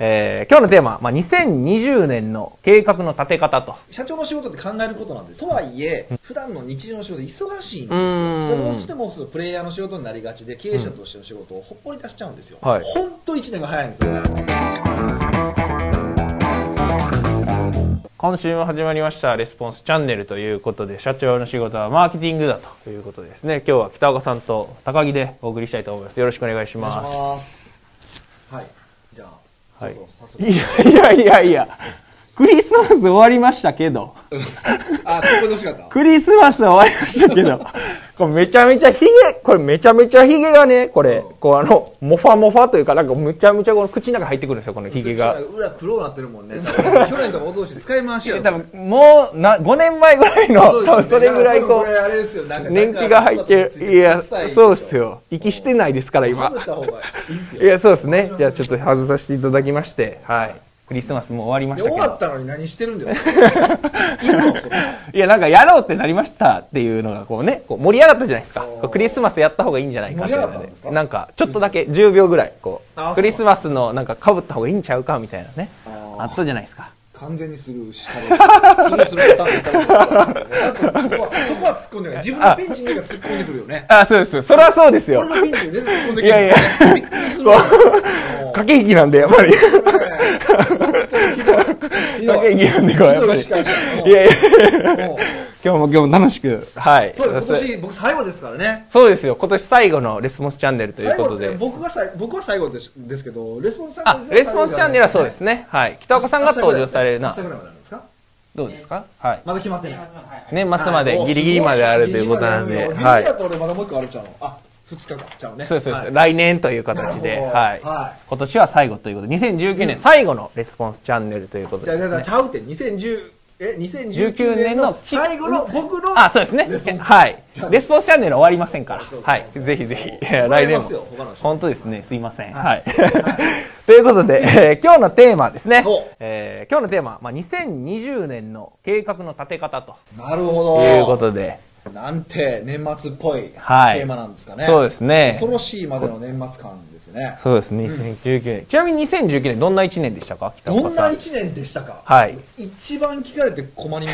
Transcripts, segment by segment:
えー今日のテーマ、まあ、2020年の計画の立て方と。社長の仕事って考えることなんです。とはいえ、普段の日常の仕事忙しいんですうんよ。でどうしてもそのプレイヤーの仕事になりがちで、経営者としての仕事をほっぽり出しちゃうんですよ。はいほんと1年が早いんですよ。今週も始まりましたレスポンスチャンネルということで、社長の仕事はマーケティングだということでですね、今日は北岡さんと高木でお送りしたいと思います。よろしくお願いしお願いします。ます。はい。はい。いやいやいや、クリスマス終わりましたけど、あ、ここで欲しかった。クリスマス終わりましたけど、これめちゃめちゃヒゲ、これめちゃめちゃヒゲがね、これ、こうあの、モファモファというか、なんかむちゃむちゃこの口の中入ってくるんですよ、このヒゲが。裏黒なってるもんね。去年とかおととし使い回しやろ多分もうな5年前ぐらいの、多分それぐらいこう、年季が入ってる。いや、そうですよ。息してないですから、今。外した方がいいっすよ。いや、そうですね。じゃあちょっと外させていただきまして、はい。クリスマスも終わりましたけど。で終わったのに何してるんですか？いや、なんかやろうってなりましたっていうのがこうね、こう盛り上がったじゃないですか。クリスマスやった方がいいんじゃないかっていうのでなんか、ちょっとだけ10秒ぐらい、こうう、クリスマスのなんか被った方がいいんちゃうかみたいなね。あったじゃないですか。完全にスルーしたね。スルーするパターンそこは、そこは突っ込んでない。自分のピンチにが突っ込んでくるよね。あ、そうです。それはそうですよ俺。のピンチに全然突っ込んでくる。いやいや駆け引きなんで、やっぱり。本当にひどい。ひどい駆け引きなんで、こうやっぱり。いやいや、今日も今日も楽しく、はい。そうです、今年僕最後ですからね。そうですよ。今年最後のレスポンスチャンネルということで。僕がさい僕は最後ですですけど、レスポンスさんあ、レスポンスチャンネルはそうですね。はい。北岡さんが登場されるなどうですか？はい。まだ決まってない。年末までギリギリまであるということなんで、ギリギリはいだ。と俺まだもう一個あるちゃうの。あ、二日か。ちゃうね。そうです、そう。はい来年という形で、はいは。今年は最後ということで、2019年最後のレスポンスチャンネルということでね。じゃあちゃうって、2010、え、19 2019年の最後の僕の、あ、そうですねはい。レスポンスチャンネル終わりませんからはい。ぜひぜひ、来年も本当ですね。すいません。ははいい。ということで、えー今日のテーマですねお。えー今日のテーマ、まあ、2020年の計画の立て方となるほど。いうことで、なんて年末っぽいテはいーマなんですかね。そうですね恐ろしいまでの年末感ですね。そうですね、2019年。ちなみに2019年どんな1年でしたか？北どんな岡さん。一年でしたか？はい。一番聞かれて困りま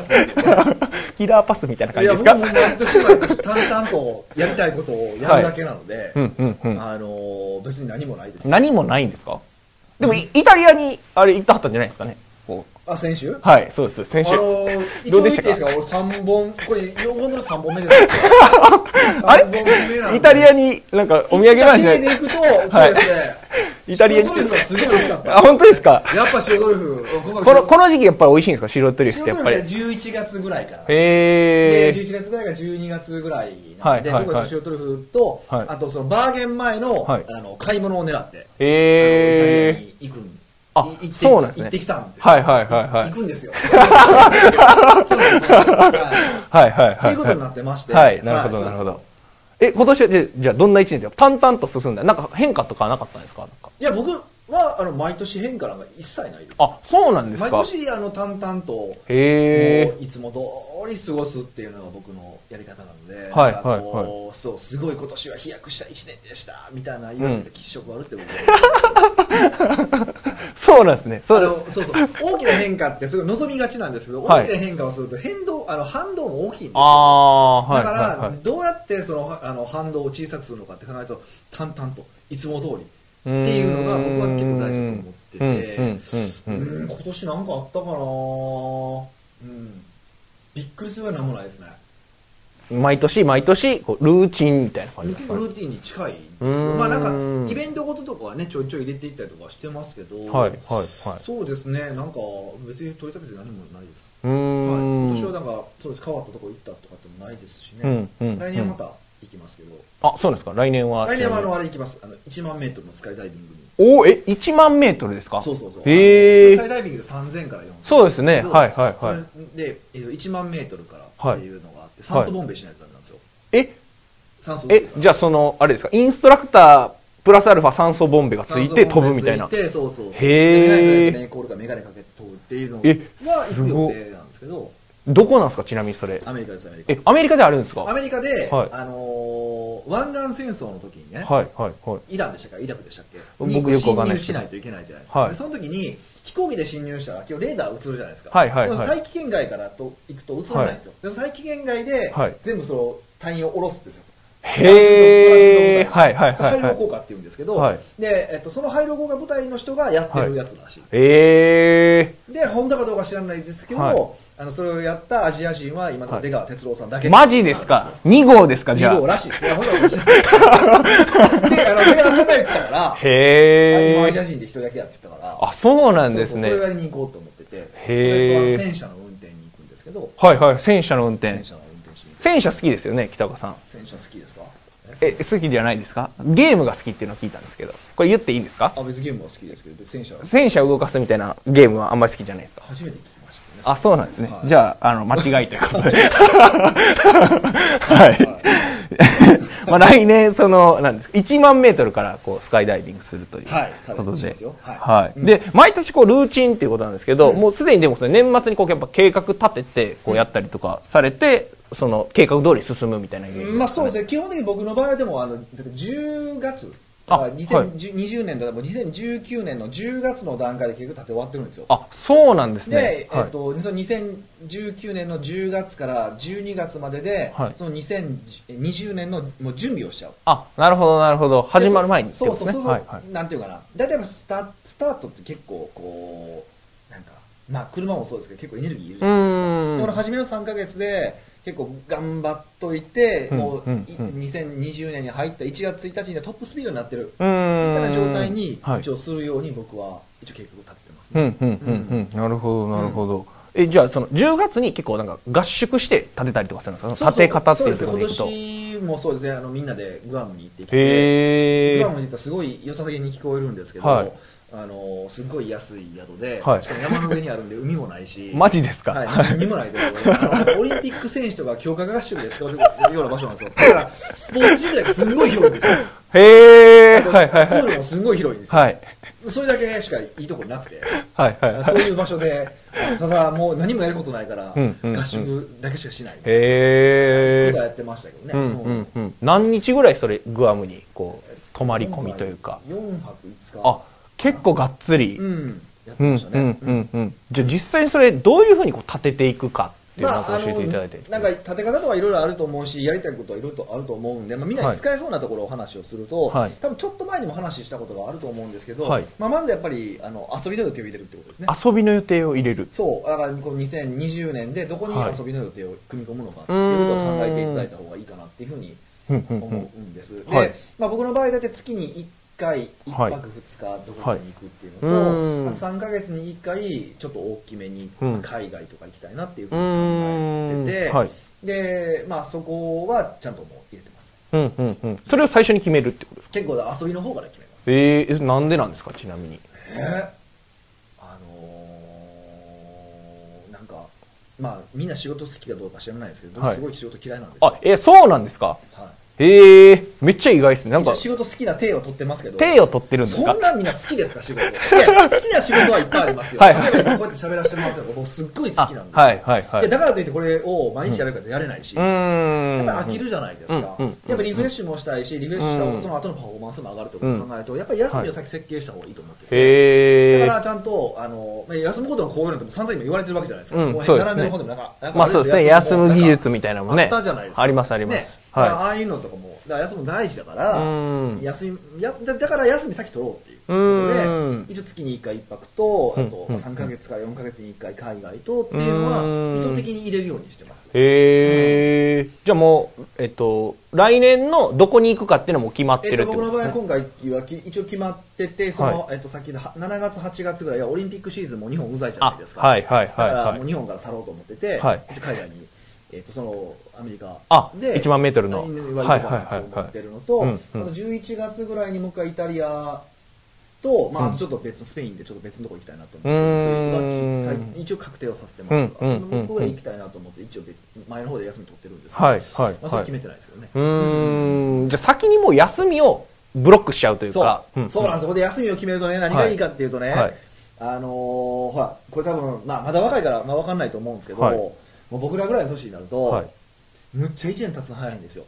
す キラーパスみたいな感いや、じですか？僕も毎年毎年淡々とやりたいことをやるだけなので、うんうんうん。あのー別に何もないです。何もないんですかでも、イイタリアに、あれ行ったはったんじゃないですかね。あ、先週？はい、そうです。先週。あのー、一応いいですか？俺3本、これ4本の3本目です。あれ？3本目なんでイタリアになんかお土産話で。イタリアに行くと、そうですね。イタリアに白トリュフがすごい美味しかった。あ、本当ですか？やっぱ白トリュフ。この、この時期やっぱり美味しいんですか？白トリュフって白やっぱり。トリュフで11月ぐらいから。へでー。11月ぐらいが12月ぐらいなんで、はいはい僕は白トリュフと、はいあとそのバーゲン前の,、はいあの買い物を狙って、へー。イタリアに行くんあそうなんですね行ってきたんですよはいはいはいはい行くんですよ。そうですね。はいはいはいはい。ということになってまして。はい、なるほどはいなるほど。え、今年はじゃあどんな一年で淡々と進んだなんか変化とかなかったんですかいや、僕は、あの、毎年変化なんか一切ないです。あ、そうなんです毎か年、あの、淡々と、へいつも通り過ごすっていうのが僕のやり方なので、はいなんかこうはいそう、すごい今年は飛躍した一年でした、みたいな言わせて気色悪って僕そうなんですね。そうあのそうそう、大きな変化ってすごい望みがちなんですけど、はい大きな変化をすると変動、あの、反動も大きいんですよ。あー、はいだから、はいはい。どうやってそのあの反動を小さくするのかって考えると、淡々と、いつも通りっっていうのが僕は結構大事だと思ってて、うんうんうんうんうん。今年なんかあったかな。うん。びっくりするぐらいなんもないですね。毎年毎年こうルーチンみたいな感じですか？ねルーティンに近いですまあなんか、イベントごととかはね、ちょいちょい入れていったりとかはしてますけど、はいはいはい。そうですね、なんか別に取り立てて何もないです。うーはい、ん今年はなんか、そうです、変わったとこ行ったとかってもないですしね。うんうん。来年はまた行きますけど、あそうなんですか？来年は。来年はあの、あれ行きます。あの、1万メートルのスカイダイビングに。おーえ1万メートルですか？そうそうそう。へえスカイダイビングで3000から4000。そうですね。はいはいはい。で、えっと1万メートルからっていうのがあって、はい酸素ボンベしないとダメなんですよ。え酸素えじゃあそのあれですか？インストラクタープラスアルファ酸素ボンベがついて飛ぶみたいな。酸素ボンベついてそうそうそう。へー。でメガネかけてメーコールかメガネかけて飛ぶっていうのえは行く予定なんですけど、どこなんですかちなみにそれ。アメリカです、アメリカ。え、アメリカであるんですか？アメリカで、はいあのー湾岸戦争の時にね、はい、はい、はい。イランでしたかイラクでしたっけ？僕によくわかんないです侵入しないといけないじゃないですか。はいでその時に、飛行機で侵入したら、今日レーダー映るじゃないですか。はいはいはいでも大気圏外からと行くと映らないんですよ。でその大気圏外で、はい全部その隊員を下ろすんですよ。へー。はい、はい、はい。はい効果って言うんですけど、はいで、えっと、その廃炉効果部隊の人がやってるやつらしい。えで、本当かどうか知らないですけど、はいあのそれをやったアジア人は今の出川哲朗さんだけー。マジですか ?2 号ですかじゃ2号あ。らしいです。いや、本当かもしれないであの、出川さんが言ってたから、あ今アジ。ア人で一人だけやってたから、あ、そうなんですねそれを。やりに行こうと思ってて、それ戦車の運転に行くんですけど、はい、はい。戦車の運転戦。車の運転戦車好きですよね、北岡さん。戦車好きですか？え、好きじゃないですか？ゲームが好きっていうのを聞いたんですけど。これ言っていいんですか？あ、別にゲームは好きですけど、戦車は？戦車を動かすみたいなゲームはあんまり好きじゃないですか初めて聞きましたね。あ、そうなんですね。はいじゃあ、あの、間違いということで。はい。まあ来年、その、なんですか、1万メートルから、こう、スカイダイビングするということで。はいで、毎年、こう、ルーチンっていうことなんですけど、もうすでにでも、年末に、こう、やっぱ計画立てて、こう、やったりとかされて、その、計画通り進むみたいなゲーム。まあそうですね、基本的に僕の場合はでも、あの、だから10月、ああ2020年だからもう2019年の10月の段階で結局立て終わってるんですよ。あ、そうなんですねで、。はいえっと、その2019年の10月から12月までで、はいその2020年のもう準備をしちゃう。あ、なるほど、なるほど。始まる前にね。そうそうそうそう、はい、はい。なんていうかな。大体スタスタートって結構こう、なんか、まあ車もそうですけど結構エネルギーいるじゃないですか。うーんでこの初めの3ヶ月で結構頑張っといて、うんもう、うんい2020年に入った1月1日にはトップスピードになってる。みたいな状態にはい一応するように僕は一応計画を立ててますね。うん、うん、うん、うん。なるほど、なるほど。え、じゃあ、その、10月に結構なんか合宿して立てたりとかするんですかそうそう立て方っていうところでいくと。そうです今年もそうですね、あのみんなでグアムに行ってきて。グアムに行ったらすごい良さげに聞こえるんですけど、はいあのすっごい安い宿で、はいしかも山の上にあるんで海もないし、マジですか？はい、何にもないところで、あのオリンピック選手とか強化合宿で使うような場所なんですよ。だから、スポーツジムだけすんごい広いんですよ。へー。あとはい、はい、プールはい。もすんごい広いんですよ。はい。それだけしかいいところなくて、はい、はい。そういう場所で、ただもう何もやることないから、うんうんうん合宿だけしかしない。へー。ことはやってましたけどね。うん、うん、うん。何日ぐらいそれ、グアムに、こう、泊まり込みというか？4泊5日。あ、結構がっつり。うん。やってうん、ましたね。うん、うん、うん。じゃあ実際にそれ、どういうふうにこう立てていくかっていうのを教えていただいて。のなんか立て方とかいろいろあると思うしやりたいことはいろいろとあると思うんで、まあ、みんなに使えそうなところをお話をすると、はい多分ちょっと前にも話したことがあると思うんですけど、はいまあ、まずやっぱりあの遊びの予定を入れるってことですね遊びの予定を入れる。そうだからこう2020年でどこにはい遊びの予定を組み込むのかっていうことを考えていただいた方がいいかなっていうふうに思うん。うんです、はいで、まあ、僕の場合だって月に1回1はい泊2日どこかに行くっていうのと、はいうんあと3ヶ月に1回ちょっと大きめにうん海外とか行きたいなっていうふううに。考えてて、はい。で、まあそこはちゃんともう入れてます。うん、うん、うん。それを最初に決めるってことですか？結構遊びの方から決めます。えー、なんでなんですか？ちなみに。えーあのー、なんか、まあみんな仕事好きかどうか知らないですけど、はい僕すごい仕事嫌いなんですよ。あ、えー、そうなんですか？はいええー、めっちゃ意外ですね。なんか仕事好きな手を取ってますけど。手を取ってるんですか？そんなんみんな好きですか仕事。いや、好きな仕事はいっぱいありますよ。はいはい例えばこうやって喋らせてもらってるのが僕すっごい好きなんですはいはいはいでだからといってこれを毎日やるかってやれないし。うーん。やっぱ飽きるじゃないですか、うんうんやっぱリフレッシュもしたいし、リフレッシュした方うんがその後のパフォーマンスも上がると考えると、やっぱり休みを先設計した方がいいと思ってて、へえだからちゃんと、あの、まあ休むことのこういうのっても散々今言われてるわけじゃないですか。うんこそうですね並んでる本でもなんか、まあそうですね。休む技術みみたいなのもね。あったじゃないですか。ありますあります。ねはああいうのとかも、だから休むの大事だからうん、休み、やだだから休み先取ろうっていうことうんで、一応月に1回1泊と、あとうん3ヶ月から4ヶ月に1回海外とっていうのはうん意図的に入れるようにしてます。い。へえ。じゃあもう、えっと、来年のどこに行くかっていうのも決まってえっと、るってこ僕の場合とですね。今回はき一応決まってて、その、えっと、さっきのは7月、8月ぐらいはオリンピックシーズンも日本うざいじゃないですか。あはいはいはいだからはいもう日本から去ろうと思ってて、はい一応海外に、えっと、その、アメリカあで、1万メートルのはい行こうはいかはいはいはいなと思ってるのと、うんうんあと11月ぐらいにもう一回イタリアと、まあ、うんあとちょっと別のスペインでちょっと別のとこ行きたいなと思って、それは一応確定をさせてます。うんうんうんあと僕ぐらい行きたいなと思って、一応別、前の方で休み取ってるんですけど、はいはいまあ、それはい。決めてないですけどね。うーん。じゃあ先にもう休みをブロックしちゃうというそうか。、そうなんですよ。ここで休みを決めるとね、何がいいかっていうとね、はいあのーほら、これ多分、まあ、まだ若いから、まあ、わかんないと思うんですけど、はいもう僕らぐらいの年になると、はい。むっちゃ1年経つの早いんですよ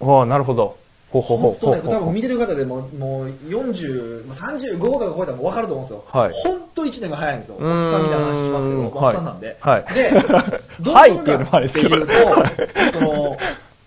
ああ、なるほど。ほうほうほう本当ねほ多分見てる方でももう40、まあ35とか超えたらもう分かると思うんですよ。はい本当1年が早いんですよ。おっさんみたいな話しますけど、はいおっさんなんで。はいで、どうはいするかっていうと、その、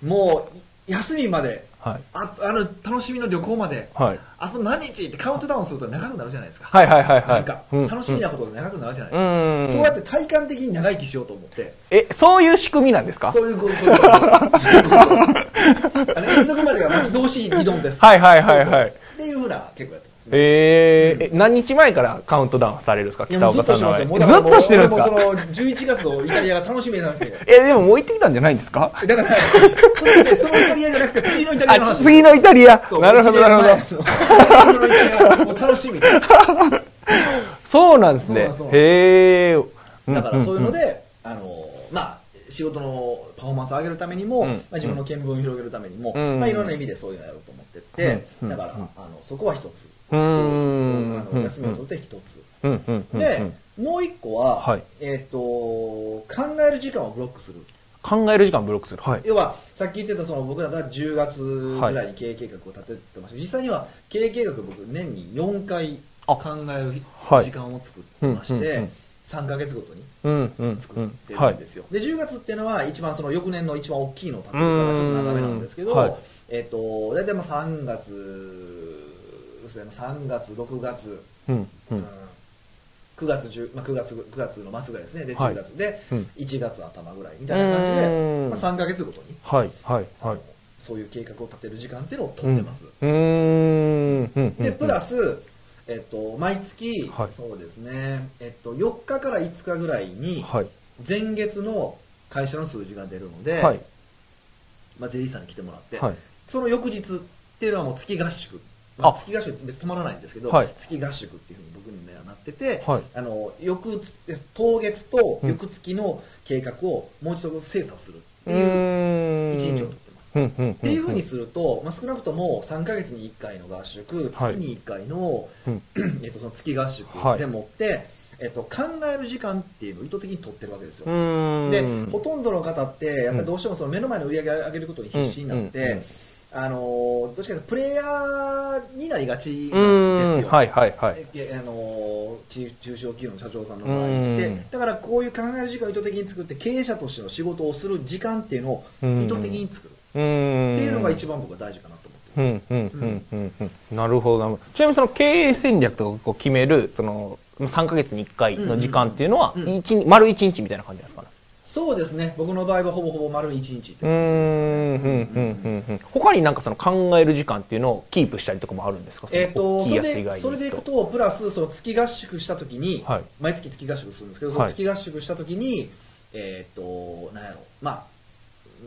もう、休みまで、はい。ああの、楽しみの旅行まで、はい。あと何日ってカウントダウンすると長くなるじゃないですか。はいはいはいはい。なんか、うん楽しみなことで長くなるじゃないですうか。ん。そうやって体感的に長生きしようと思って、え、そういう仕組みなんですか？そういうこと、そういうこと。そういうことあの遠足までが待ち遠しい理論です。はいはいはいはいそうそうっていうふうな結構やってますね。えー、え、何日前からカウントダウンされるんですか？北岡ずっとしてさんのずっとしてるんですか？もうその11月のイタリアが楽しみなくて。え、でももう行ってきたんじゃないんですか？だから、そのそのイタリアじゃなくて次のイタリアのあ、話。次のイタリア？なるほどなるほど。楽しみ。そうなんですねへー。だからそういうので。で、あの、まあ、仕事のパフォーマンスを上げるためにも、うんまあ、自分の見聞を広げるためにも、うんまあ、いろんな意味でそういうのをやろうと思ってって、うんだから、あの、そこは一つ。うーん。あの休みを取って一つ。でうん、もう一個は、はい。えっ、と、考える時間をブロックする。考える時間ブロックする。はい。要は、さっき言ってたその僕らが10月ぐらいに経営計画を立ててました、実際には経営計画僕年に4回あ。考えるはい時間を作ってまして、うんうんうん。3ヶ月ごとにうんうん作ってるんで。すよ、で10月っていうのは一番その翌年の一番大きいのを立てるからちょっと長めなんですけど、えっ、と大体まあ3月そうやな3月6月、うんううんん。9月10、まあ、9月9月の末ぐらいですねではい10月で、うん1月頭ぐらいみたいな感じで、うんまあ、3ヶ月ごとにはいはいはい。そういう計画を立てる時間っていうのを取ってます、うーん。うんでプラ、ス、えっと、毎月、はいそうですね、えっと、4日から5日ぐらいにはい。前月の会社の数字が出るので、はい。まあ、税理士さんに来てもらって、はい。その翌日っていうのはもう月合宿、まあ、あ月合宿って別に止まらないんですけど、はい。月合宿っていうふうに僕にはなってて、はい。あの翌月当月と翌月の計画をもう一度精査するっていうう一日を取ってます。っっていうふうにすると、まあ、少なくとも3ヶ月に1回の合宿、月はい。に1回の,、うん。えっとその月合宿はい。でもって、えっと、考える時間っていうのを意図的に取ってるわけですよ。でほとんどの方ってやっぱりどうしてもその目の前の売り上げを上げることに必死になって、あのーどっちかというとプレイヤーになりがちうなんですよ。ーん。はいはいはい。えあのー中中小企業の社長さんの場合っうんてだからこういう考える時間を意図的に作って経営者としての仕事をする時間っていうのを意図的に作るっ。ていうのが一番僕は大事かなと思ってます。うんうんうんうんうんなるほどちなみにその経営戦略とかこう決めるその3ヶ月に1回の時間っていうのはうんうん丸1日みたいな感じですかねそうですね。僕の場合はほぼほぼ丸1日ってうーん他になんかその考える時間っていうのをキープしたりとかもあるんですか？えー、とそれでそれでいくとプラスその月合宿した時に、はい毎月月合宿するんですけど、月合宿した時にえっ、となんやろ。まあ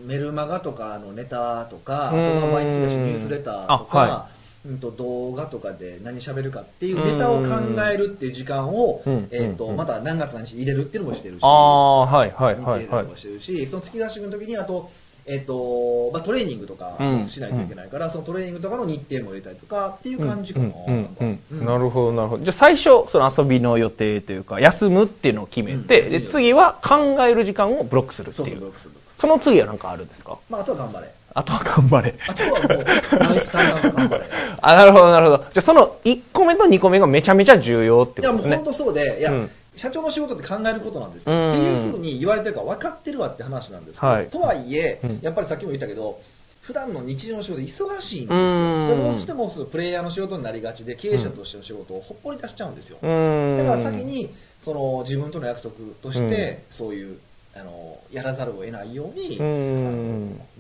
メルマガとかのネタとかあとうーん。まあ毎月だしニュースレターとあか、はうん、と動画とかで何喋るかっていうネタを考えるっていう時間を、うん。えー、とうん。また何月何日入れるっていうのもしてるしああはいはい見はいはい。もしてるし、その月合宿の時にあと、えっとまあ、トレーニングとかうん。しないといけないから、そのトレーニングとかの日程も入れたりとかっていう感じかな、なるほどなるほど。じゃあ最初その遊びの予定というか休むっていうのを決めて、うんで次は考える時間をブロックするってそう。いうそうブロックするブロックするその次は何かあるんですか？まあ、あとは頑張れ。あとは頑張れ。あとはもうナイスタイム頑張れ。あなるほどなるほど。じゃあその1個目と2個目がめちゃめちゃ重要っていやことですねもう本当そうでいや、うん。社長の仕事って考えることなんですよ、うん。っていうふうに言われてるから分かってるわって話なんですけど、はい。とはいえ、うん。やっぱりさっきも言ったけど普段の日常の仕事忙しいんですうん。よでどうしてもそのプレイヤーの仕事になりがちで経営者としての仕事をほっぽり出しちゃうんですよ、だから先にその自分との約束として、そういうあのやらざるを得ないように、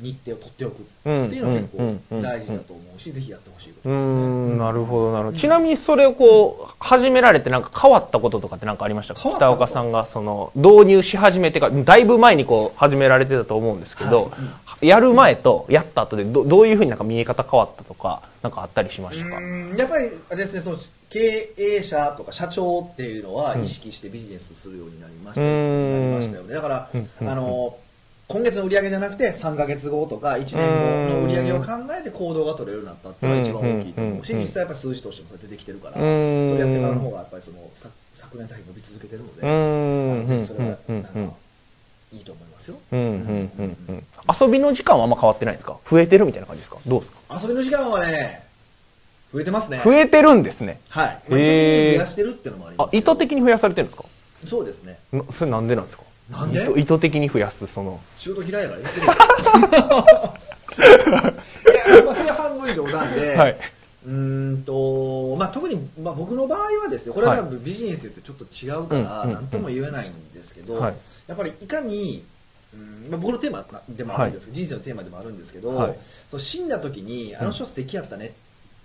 日程を取っておくってうんいうのは結うん。うん。構大事だと思うし、ぜひやってほしいことですね。ん。なるほどなるほど。ちなみにそれをこう始められてなんか変わったこととかって何かありましたか？北岡さんがその導入し始めてからだいぶ前にこう始められてたと思うんですけど、やる前とやった後でどどういうふうになんか見え方変わったとかなんかあったりしましたか？うん。やっぱりあれですねその経営者とか社長っていうのは意識してビジネスするようになりました,、うん。なりましたよね。だから、あの今月の売り上げじゃなくて3か月後とか1年後の売り上げを考えて行動が取れるようになったっていうのが一番大きいと思うしうん。実際やっぱり数字としてもそれ出てきてるからそうん。れやってからの方がやっぱりそのさ昨年対比伸び続けてるのでぜひそれはなんかいいとうん、うん、うん、うん。遊びの時間はあんま変わってないですか？増えてるみたいな感じですか？どうですか？遊びの時間はね、増えてますね。増えてるんですね。はい。増やしてるっていうのもありまあす。意図的に増やされてるんですか？そうですね。なそれなんでなんですか？なんで？意図的に増やす、その。仕事嫌いやから言ってるよ いや、まあ、それは半分冗談で、はい。うーんと、まあ、特に、まあ、僕の場合はですよ、これはビジネスとちょっと違うから、なんとも言えないんですけど、はいやっぱりいかに、うんまあ、僕のテーマでもあるんですけど、人生のテーマでもあるんですけど、はいそう死んだ時に、あの人素敵やったねっ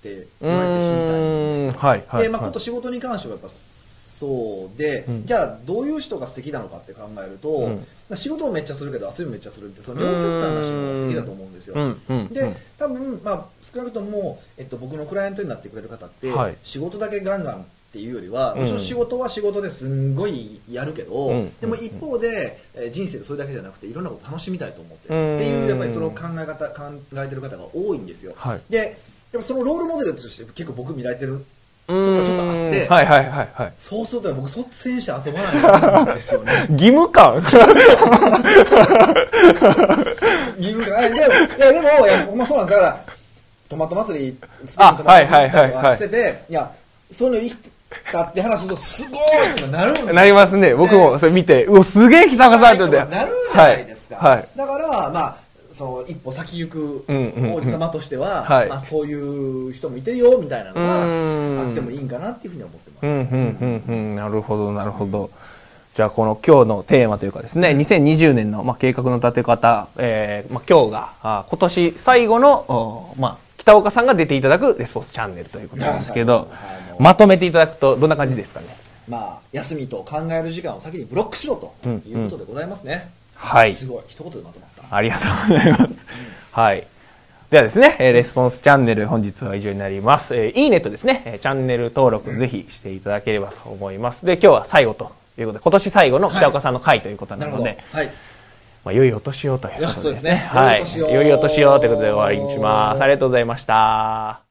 てう言われて死にたいんですよ。ーん。はい、はい。で、まあ、はい。こと仕事に関してはやっぱそうで、うん。じゃあどういう人が素敵なのかって考えると、うん。仕事をめっちゃするけど遊びもめっちゃするってその両極端な人が好きだと思うんですよ。でうん多分、まあ、少なくとも、えっと、僕のクライアントになってくれる方って、はい。仕事だけガンガンっていうよりは、うん。もちろん仕事は仕事ですんごいやるけど、うん。でも一方で、えー人生でそれだけじゃなくていろんなこと楽しみたいと思ってるうんっていうやっぱりその考え方考えてる方が多いんですよ。はい。でやっぱそのロールモデルとして結構僕見られてるうところちょっとあってはい、はい、はい、はい。そうすると僕率先して遊ばないんですよね。義務感義務感。でも、いや、でも、いや、ほんまそうなんですだから、トマト祭り、スペイントマト祭りはいはいはいはいしてて、いや、そういうの生きたって話すると、すごいってなるんですよなりますね。僕もそれ見て、うお、すげえ北川さんって言って。なるじゃないですか。はい。はいだから、まあ、その一歩先行くうんうんうん王子様としては、はいまあ、そういう人もいてるよみたいなのうがんあってもいいんかなっていうふうに思ってます。うん、うん、うん、うん。なるほど、なるほど。じゃあ、この今日のテーマというかですね、2020年の、まあ、計画の立て方、えーまあ、今日が、あ今年最後の、おまあ、北岡さんが出ていただくレスポンスチャンネルということなんですけどまとめていただくとどんな感じですかね？まあ、休みと考える時間を先にブロックしろということでございますね。はい。すごい、一言でまとまった。ありがとうございます。はい。ではですね、えーレスポンスチャンネル本日は以上になります。えーいいねとですね、えーチャンネル登録ぜひしていただければと思います。で、今日は最後ということで、今年最後の北岡さんの回ということな。ので、はい。まあ、良いお年をということですねはい。良いお年を良いお年をということで終わりにします。ありがとうございました。